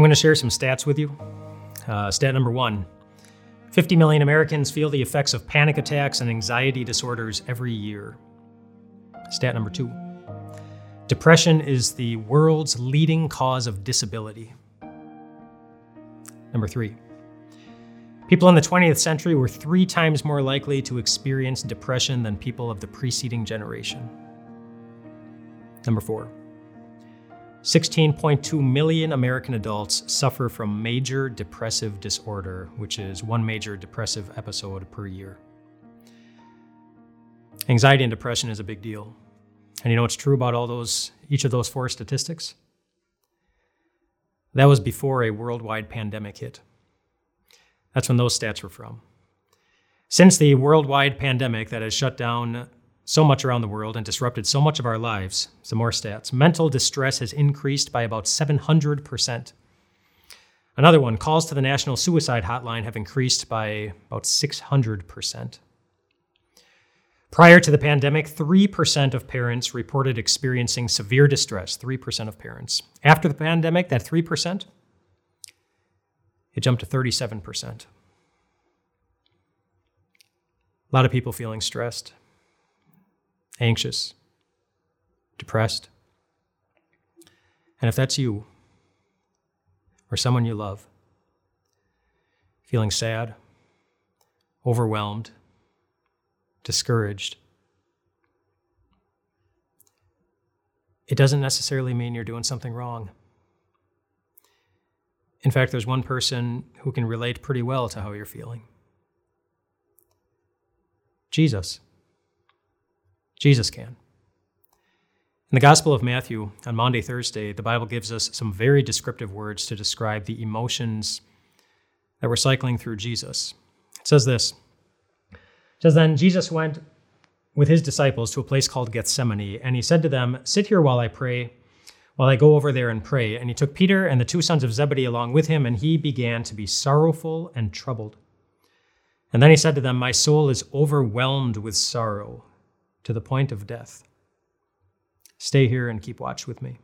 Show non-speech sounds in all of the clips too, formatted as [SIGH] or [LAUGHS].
I'm going to share some stats with you. Uh, stat number one 50 million Americans feel the effects of panic attacks and anxiety disorders every year. Stat number two Depression is the world's leading cause of disability. Number three, people in the 20th century were three times more likely to experience depression than people of the preceding generation. Number four, 16.2 million American adults suffer from major depressive disorder, which is one major depressive episode per year. Anxiety and depression is a big deal. And you know what's true about all those, each of those four statistics? That was before a worldwide pandemic hit. That's when those stats were from. Since the worldwide pandemic that has shut down so much around the world and disrupted so much of our lives, some more stats, mental distress has increased by about 700%. Another one, calls to the National Suicide Hotline have increased by about 600%. Prior to the pandemic, 3% of parents reported experiencing severe distress. 3% of parents. After the pandemic, that 3%, it jumped to 37%. A lot of people feeling stressed, anxious, depressed. And if that's you or someone you love, feeling sad, overwhelmed, discouraged, it doesn't necessarily mean you're doing something wrong. In fact, there's one person who can relate pretty well to how you're feeling Jesus. Jesus can. In the Gospel of Matthew, on Maundy, Thursday, the Bible gives us some very descriptive words to describe the emotions that were cycling through Jesus. It says this says then Jesus went with his disciples to a place called Gethsemane, and he said to them, Sit here while I pray, while I go over there and pray. And he took Peter and the two sons of Zebedee along with him, and he began to be sorrowful and troubled. And then he said to them, My soul is overwhelmed with sorrow to the point of death. Stay here and keep watch with me.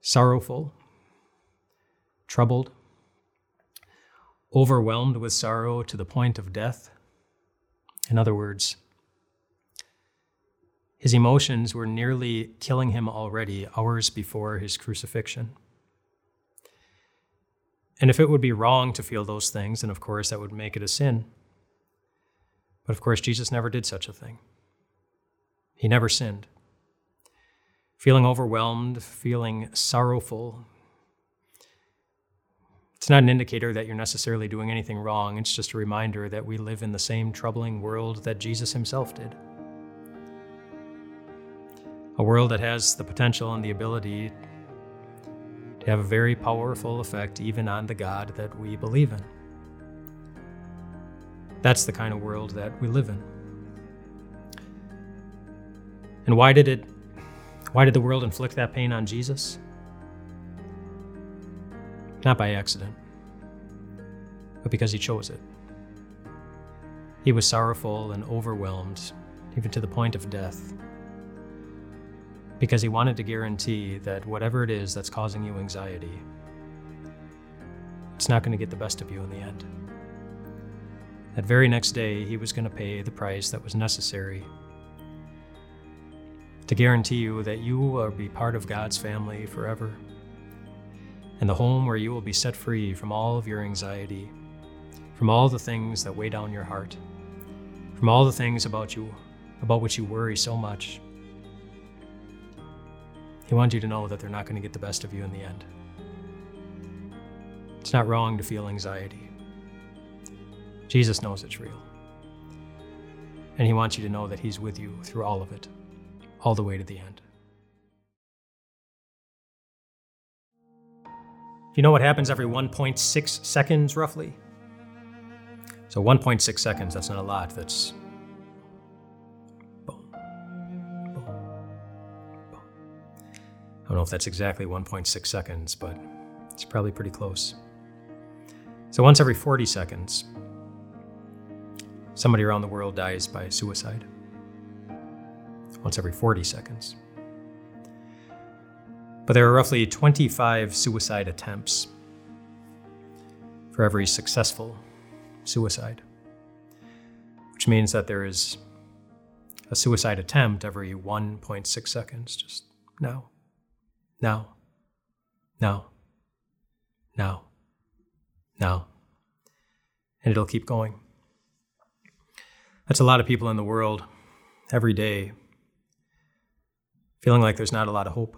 Sorrowful, troubled, overwhelmed with sorrow to the point of death. In other words, his emotions were nearly killing him already hours before his crucifixion. And if it would be wrong to feel those things, then of course that would make it a sin. But of course, Jesus never did such a thing. He never sinned. Feeling overwhelmed, feeling sorrowful, it's not an indicator that you're necessarily doing anything wrong. It's just a reminder that we live in the same troubling world that Jesus himself did. A world that has the potential and the ability to have a very powerful effect even on the God that we believe in. That's the kind of world that we live in. And why did it why did the world inflict that pain on Jesus? not by accident, but because he chose it. He was sorrowful and overwhelmed, even to the point of death, because he wanted to guarantee that whatever it is that's causing you anxiety, it's not going to get the best of you in the end. That very next day, he was going to pay the price that was necessary to guarantee you that you will be part of God's family forever and the home where you will be set free from all of your anxiety, from all the things that weigh down your heart, from all the things about you about which you worry so much. He wants you to know that they're not going to get the best of you in the end. It's not wrong to feel anxiety. Jesus knows it's real. And He wants you to know that He's with you through all of it, all the way to the end. You know what happens every 1.6 seconds, roughly? So 1.6 seconds, that's not a lot. That's boom, boom, boom. I don't know if that's exactly 1.6 seconds, but it's probably pretty close. So once every 40 seconds, somebody around the world dies by suicide. Once every 40 seconds. But there are roughly 25 suicide attempts for every successful suicide, which means that there is a suicide attempt every 1.6 seconds. Just now, now, now, now, now. And it'll keep going. That's a lot of people in the world every day feeling like there's not a lot of hope,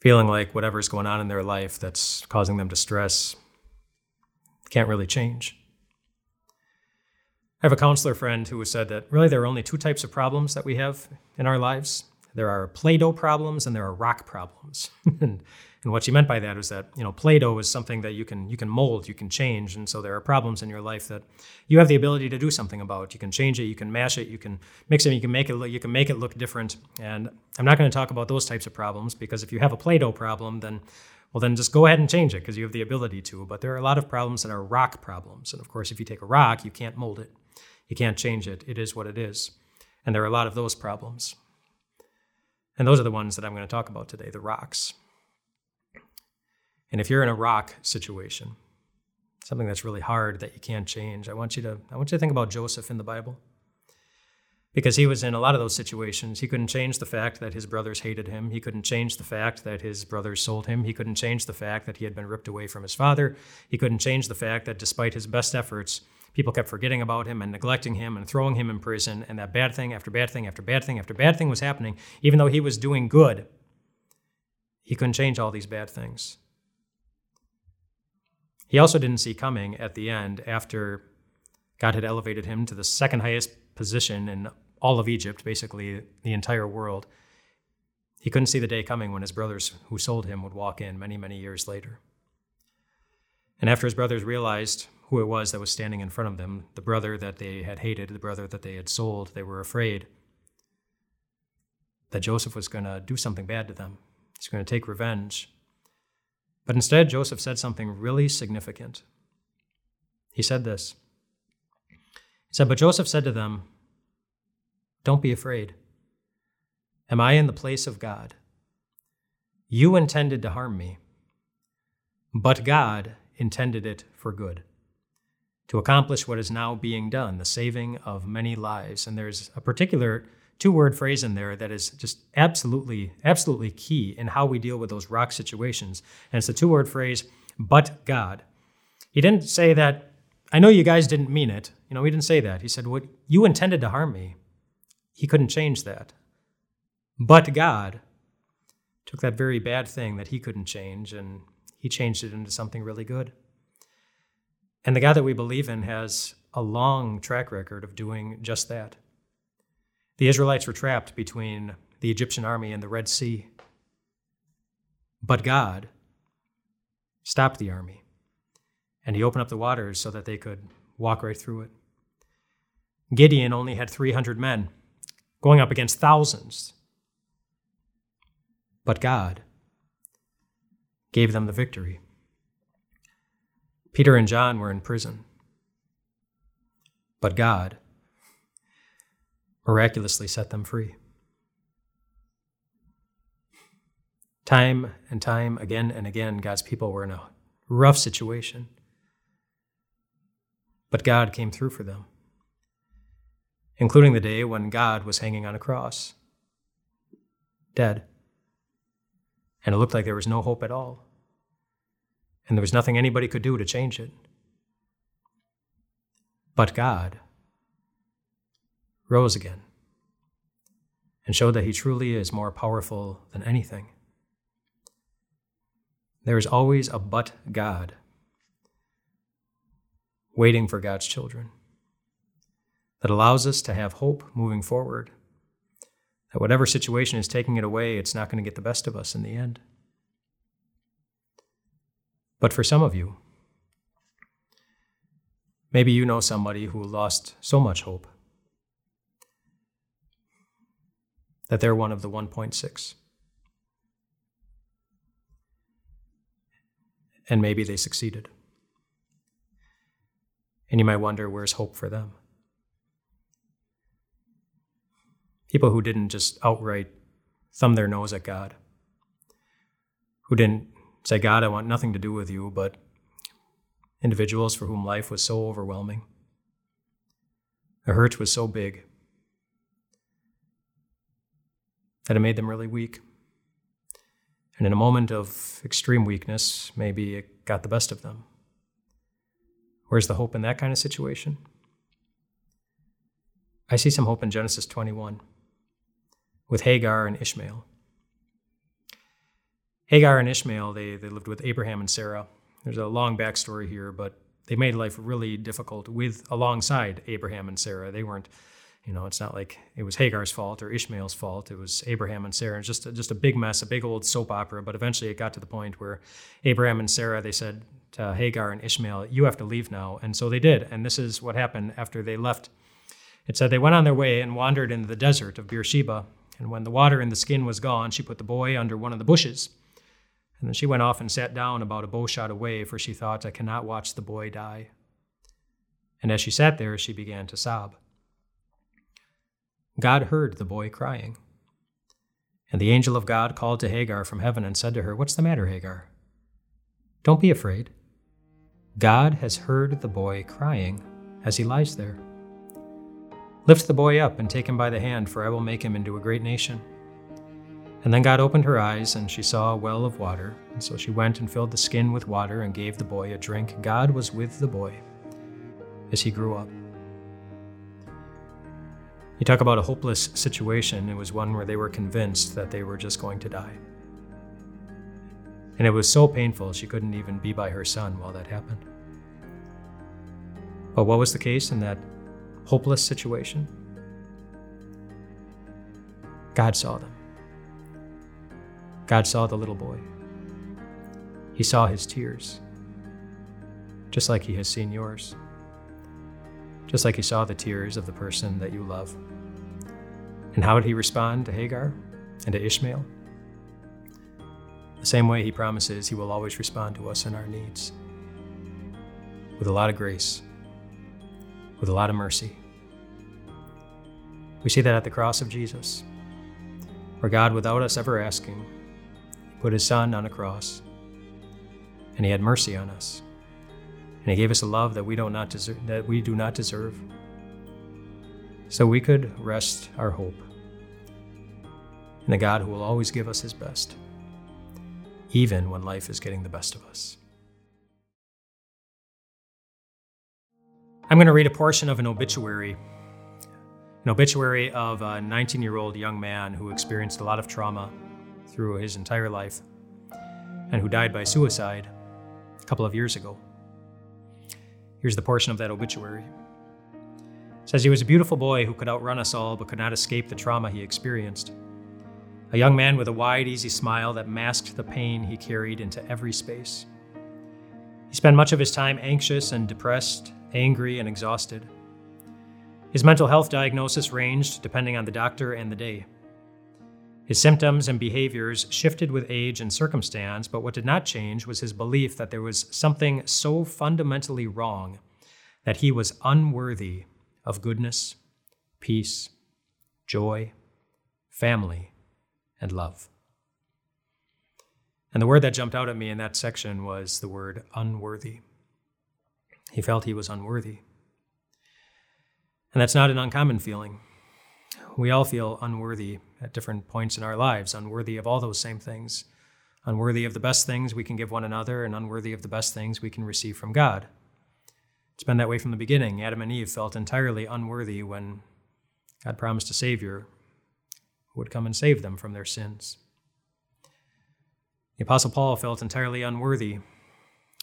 feeling like whatever's going on in their life that's causing them distress can't really change. I have a counselor friend who said that really there are only two types of problems that we have in our lives. There are Play-Doh problems and there are rock problems. [LAUGHS] and and what she meant by that was that you know Play-Doh is something that you can you can mold, you can change, and so there are problems in your life that you have the ability to do something about. You can change it, you can mash it, you can mix it, you can make it look, you can make it look different. And I'm not going to talk about those types of problems because if you have a Play-Doh problem, then well then just go ahead and change it because you have the ability to. But there are a lot of problems that are rock problems, and of course, if you take a rock, you can't mold it, you can't change it. It is what it is, and there are a lot of those problems. And those are the ones that I'm going to talk about today, the rocks. And if you're in a rock situation, something that's really hard that you can't change, I want you to I want you to think about Joseph in the Bible. Because he was in a lot of those situations. He couldn't change the fact that his brothers hated him. He couldn't change the fact that his brothers sold him. He couldn't change the fact that he had been ripped away from his father. He couldn't change the fact that despite his best efforts, people kept forgetting about him and neglecting him and throwing him in prison, and that bad thing after bad thing after bad thing after bad thing was happening, even though he was doing good. He couldn't change all these bad things. He also didn't see coming at the end, after God had elevated him to the second highest position in all of Egypt, basically the entire world. He couldn't see the day coming when his brothers who sold him would walk in many, many years later. And after his brothers realized who it was that was standing in front of them, the brother that they had hated, the brother that they had sold, they were afraid that Joseph was going to do something bad to them. He's going to take revenge. But instead, Joseph said something really significant. He said this He said, But Joseph said to them, Don't be afraid. Am I in the place of God? You intended to harm me, but God intended it for good, to accomplish what is now being done, the saving of many lives. And there's a particular two word phrase in there that is just absolutely, absolutely key in how we deal with those rock situations. And it's the two word phrase, but God. He didn't say that, I know you guys didn't mean it. You know, he didn't say that. He said, What you intended to harm me. He couldn't change that. But God took that very bad thing that he couldn't change and he changed it into something really good. And the God that we believe in has a long track record of doing just that. The Israelites were trapped between the Egyptian army and the Red Sea. But God stopped the army, and he opened up the waters so that they could walk right through it. Gideon only had 300 men, going up against thousands. But God gave them the victory. Peter and John were in prison. But God miraculously set them free. Time and time again and again, God's people were in a rough situation. But God came through for them, including the day when God was hanging on a cross, dead. And it looked like there was no hope at all. And there was nothing anybody could do to change it. But God rose again and showed that he truly is more powerful than anything. There is always a but God waiting for God's children that allows us to have hope moving forward. That whatever situation is taking it away, it's not going to get the best of us in the end. But for some of you, maybe you know somebody who lost so much hope that they're one of the 1.6. And maybe they succeeded. And you might wonder where's hope for them? People who didn't just outright thumb their nose at God, who didn't say, God, I want nothing to do with you, but individuals for whom life was so overwhelming. The hurt was so big that it made them really weak. And in a moment of extreme weakness, maybe it got the best of them. Where's the hope in that kind of situation? I see some hope in Genesis 21 with Hagar and Ishmael. Hagar and Ishmael, they, they lived with Abraham and Sarah. There's a long backstory here, but they made life really difficult with alongside Abraham and Sarah. They weren't, you know, it's not like it was Hagar's fault or Ishmael's fault. It was Abraham and Sarah. It's just a, just a big mess, a big old soap opera. But eventually, it got to the point where Abraham and Sarah they said to Hagar and Ishmael, "You have to leave now," and so they did. And this is what happened after they left. It said they went on their way and wandered in the desert of Beersheba. And when the water in the skin was gone, she put the boy under one of the bushes. And then she went off and sat down about a bow shot away, for she thought, I cannot watch the boy die. And as she sat there, she began to sob. God heard the boy crying. And the angel of God called to Hagar from heaven and said to her, What's the matter, Hagar? Don't be afraid. God has heard the boy crying as he lies there. Lift the boy up and take him by the hand, for I will make him into a great nation. And then God opened her eyes, and she saw a well of water. And so she went and filled the skin with water and gave the boy a drink. God was with the boy as he grew up. You talk about a hopeless situation. It was one where they were convinced that they were just going to die. And it was so painful, she couldn't even be by her son while that happened. But what was the case in that hopeless situation? God saw them. God saw the little boy. He saw his tears, just like he has seen yours, just like he saw the tears of the person that you love. And how did he respond to Hagar and to Ishmael? The same way he promises he will always respond to us in our needs with a lot of grace, with a lot of mercy. We see that at the cross of Jesus, where God, without us ever asking, put his son on a cross, and he had mercy on us. And he gave us a love that we, don't not deserve, that we do not deserve. So we could rest our hope in a God who will always give us his best, even when life is getting the best of us. I'm going to read a portion of an obituary an obituary of a 19 year old young man who experienced a lot of trauma through his entire life and who died by suicide a couple of years ago. Here's the portion of that obituary. It says he was a beautiful boy who could outrun us all but could not escape the trauma he experienced. A young man with a wide, easy smile that masked the pain he carried into every space. He spent much of his time anxious and depressed, angry and exhausted. His mental health diagnosis ranged depending on the doctor and the day. His symptoms and behaviors shifted with age and circumstance, but what did not change was his belief that there was something so fundamentally wrong that he was unworthy of goodness, peace, joy, family, and love. And the word that jumped out at me in that section was the word unworthy. He felt he was unworthy. And that's not an uncommon feeling. We all feel unworthy at different points in our lives, unworthy of all those same things, unworthy of the best things we can give one another, and unworthy of the best things we can receive from God. It's been that way from the beginning. Adam and Eve felt entirely unworthy when God promised a Savior would come and save them from their sins. The Apostle Paul felt entirely unworthy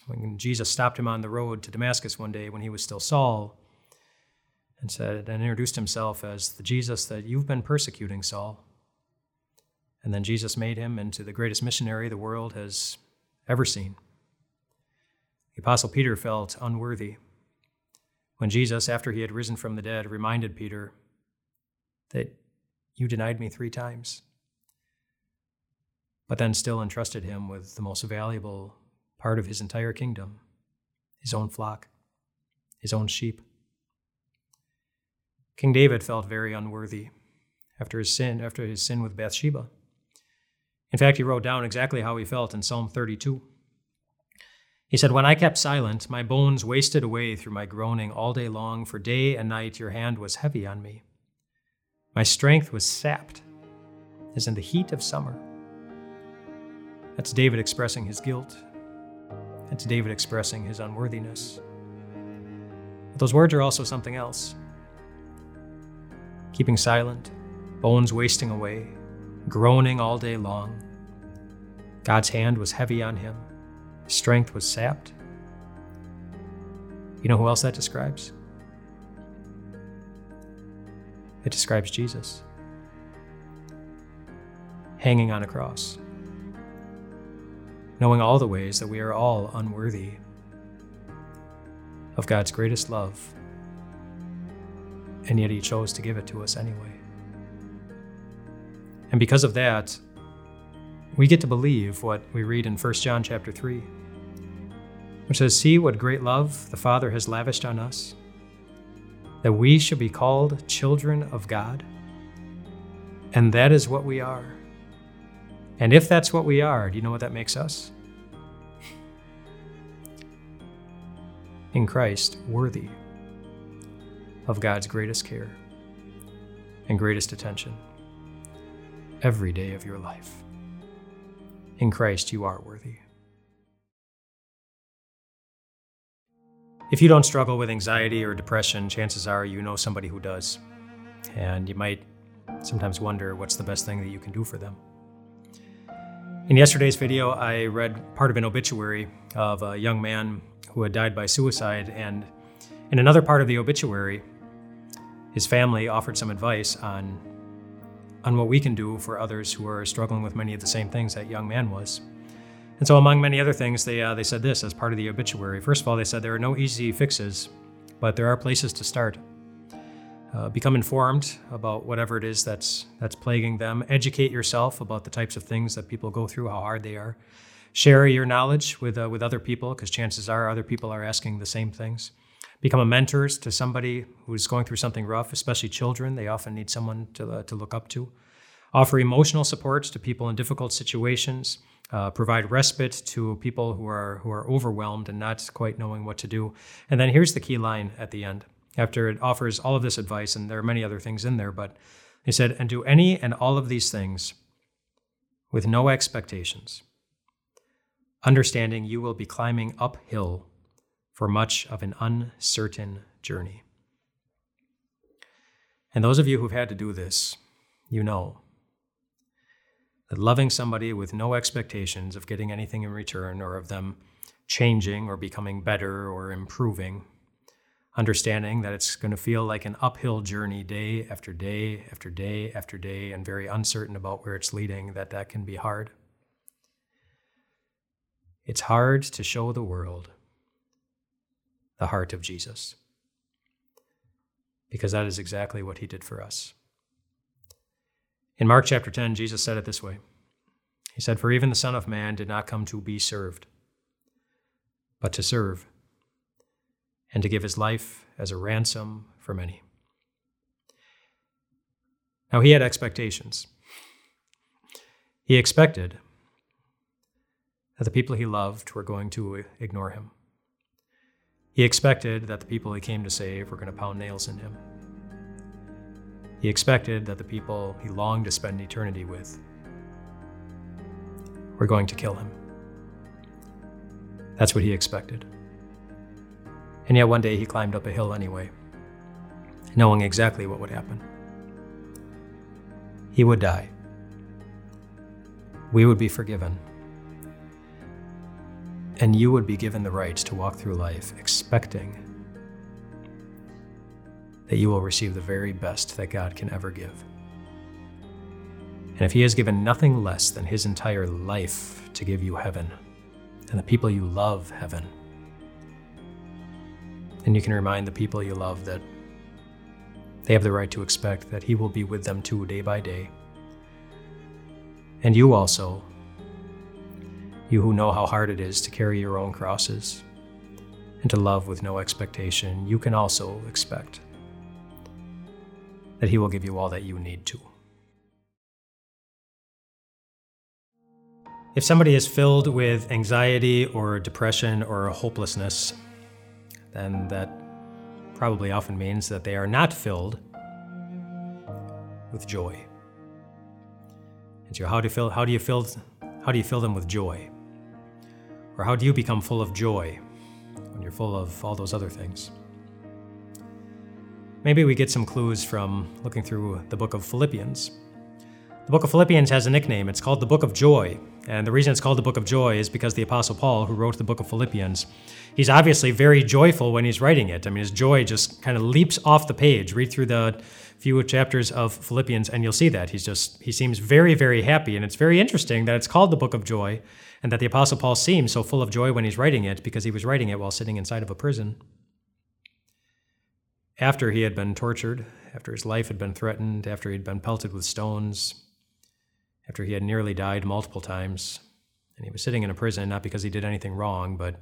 when Jesus stopped him on the road to Damascus one day when he was still Saul and said and introduced himself as the Jesus that you've been persecuting, Saul. And then Jesus made him into the greatest missionary the world has ever seen. The Apostle Peter felt unworthy when Jesus, after he had risen from the dead, reminded Peter that you denied me three times, but then still entrusted him with the most valuable part of his entire kingdom his own flock, his own sheep. King David felt very unworthy after his sin, after his sin with Bathsheba. In fact, he wrote down exactly how he felt in Psalm 32. He said, When I kept silent, my bones wasted away through my groaning all day long, for day and night your hand was heavy on me. My strength was sapped, as in the heat of summer. That's David expressing his guilt. That's David expressing his unworthiness. But those words are also something else. Keeping silent, bones wasting away, groaning all day long. God's hand was heavy on him, strength was sapped. You know who else that describes? It describes Jesus hanging on a cross, knowing all the ways that we are all unworthy of God's greatest love, and yet He chose to give it to us anyway. And because of that, we get to believe what we read in 1 John chapter 3, which says, See what great love the Father has lavished on us, that we should be called children of God. And that is what we are. And if that's what we are, do you know what that makes us? In Christ, worthy of God's greatest care and greatest attention every day of your life. In Christ, you are worthy. If you don't struggle with anxiety or depression, chances are you know somebody who does. And you might sometimes wonder what's the best thing that you can do for them. In yesterday's video, I read part of an obituary of a young man who had died by suicide, and in another part of the obituary, his family offered some advice on on what we can do for others who are struggling with many of the same things that young man was. And so, among many other things, they, uh, they said this as part of the obituary. First of all, they said there are no easy fixes, but there are places to start. Uh, become informed about whatever it is that's, that's plaguing them. Educate yourself about the types of things that people go through, how hard they are. Share your knowledge with, uh, with other people, because chances are other people are asking the same things become a mentor to somebody who's going through something rough, especially children. They often need someone to, uh, to look up to. Offer emotional supports to people in difficult situations. Uh, provide respite to people who are who are overwhelmed and not quite knowing what to do. And then here's the key line at the end. After it offers all of this advice, and there are many other things in there, but he said, "And do any and all of these things with no expectations, understanding you will be climbing uphill for much of an uncertain journey. And those of you who've had to do this, you know that loving somebody with no expectations of getting anything in return or of them changing or becoming better or improving, understanding that it's going to feel like an uphill journey day after day after day after day and very uncertain about where it's leading, that that can be hard. It's hard to show the world the heart of Jesus. Because that is exactly what he did for us. In Mark chapter 10, Jesus said it this way He said, For even the Son of Man did not come to be served, but to serve, and to give his life as a ransom for many. Now, he had expectations. He expected that the people he loved were going to ignore him. He expected that the people he came to save were going to pound nails in him. He expected that the people he longed to spend eternity with were going to kill him. That's what he expected. And yet one day he climbed up a hill anyway, knowing exactly what would happen. He would die. We would be forgiven and you would be given the right to walk through life expecting that you will receive the very best that God can ever give. And if He has given nothing less than His entire life to give you heaven, and the people you love heaven, then you can remind the people you love that they have the right to expect that He will be with them too, day by day. And you also you who know how hard it is to carry your own crosses and to love with no expectation, you can also expect that He will give you all that you need to. If somebody is filled with anxiety or depression or hopelessness, then that probably often means that they are not filled with joy. And so how do you fill how do you fill how do you fill them with joy? Or how do you become full of joy when you're full of all those other things? Maybe we get some clues from looking through the book of Philippians. The book of Philippians has a nickname. It's called the Book of Joy. And the reason it's called the Book of Joy is because the Apostle Paul, who wrote the book of Philippians, he's obviously very joyful when he's writing it. I mean, his joy just kind of leaps off the page. Read through the few chapters of Philippians and you'll see that. He's just, he seems very, very happy. And it's very interesting that it's called the Book of Joy and that the Apostle Paul seems so full of joy when he's writing it because he was writing it while sitting inside of a prison. After he had been tortured, after his life had been threatened, after he'd been pelted with stones, after he had nearly died multiple times. And he was sitting in a prison not because he did anything wrong, but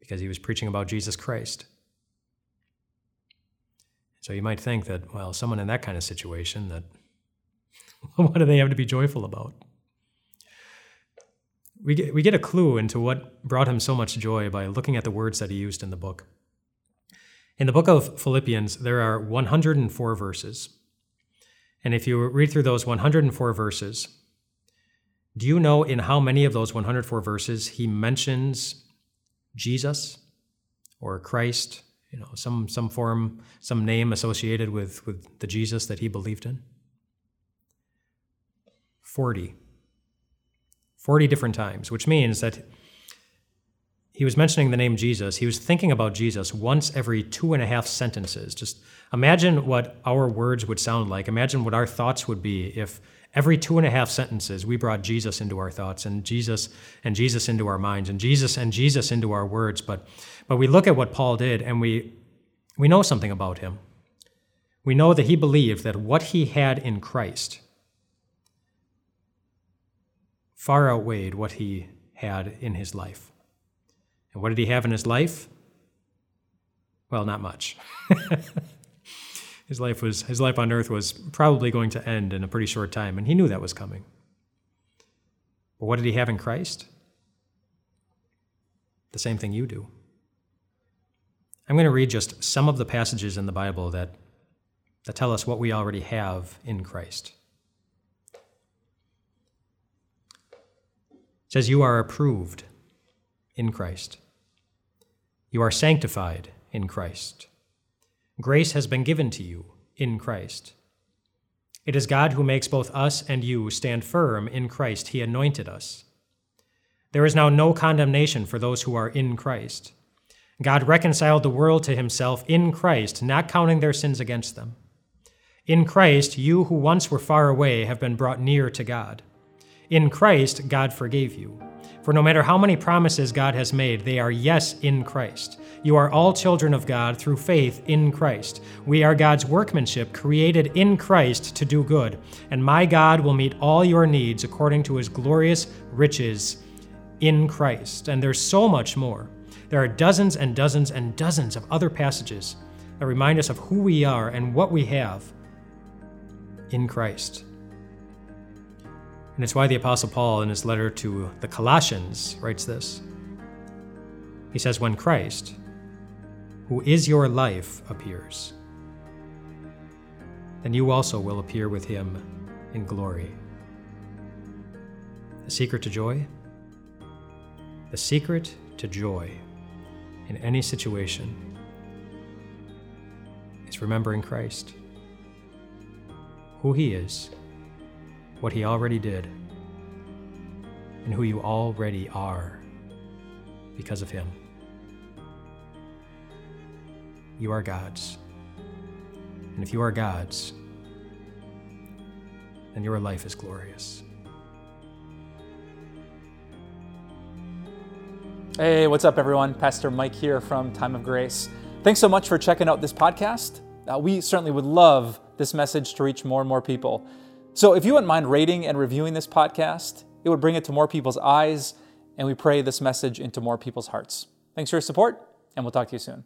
because he was preaching about Jesus Christ. So you might think that, well, someone in that kind of situation, that [LAUGHS] what do they have to be joyful about? We get, we get a clue into what brought him so much joy by looking at the words that he used in the book. In the book of Philippians, there are 104 verses. And if you read through those 104 verses, do you know in how many of those 104 verses he mentions Jesus or Christ, you know, some, some form, some name associated with, with the Jesus that he believed in? 40. 40 different times, which means that he was mentioning the name Jesus. He was thinking about Jesus once every two and a half sentences. Just imagine what our words would sound like. Imagine what our thoughts would be if every two and a half sentences we brought Jesus into our thoughts and Jesus and Jesus into our minds and Jesus and Jesus into our words. But but we look at what Paul did and we we know something about him. We know that he believed that what he had in Christ far outweighed what he had in his life. And what did he have in his life? Well, not much. [LAUGHS] his life was his life on earth was probably going to end in a pretty short time, and he knew that was coming. But what did he have in Christ? The same thing you do. I'm going to read just some of the passages in the Bible that, that tell us what we already have in Christ. It says, You are approved in Christ. You are sanctified in Christ. Grace has been given to you in Christ. It is God who makes both us and you stand firm in Christ. He anointed us. There is now no condemnation for those who are in Christ. God reconciled the world to himself in Christ, not counting their sins against them. In Christ, you who once were far away have been brought near to God. In Christ, God forgave you. For no matter how many promises God has made, they are yes in Christ. You are all children of God through faith in Christ. We are God's workmanship, created in Christ to do good. And my God will meet all your needs according to his glorious riches in Christ. And there's so much more. There are dozens and dozens and dozens of other passages that remind us of who we are and what we have in Christ. And it's why the Apostle Paul, in his letter to the Colossians, writes this. He says, When Christ, who is your life, appears, then you also will appear with him in glory. The secret to joy? The secret to joy in any situation is remembering Christ, who he is what He already did, and who you already are because of Him. You are God's. And if you are God's, then your life is glorious. Hey, what's up, everyone? Pastor Mike here from Time of Grace. Thanks so much for checking out this podcast. Uh, we certainly would love this message to reach more and more people. So if you wouldn't mind rating and reviewing this podcast, it would bring it to more people's eyes, and we pray this message into more people's hearts. Thanks for your support, and we'll talk to you soon.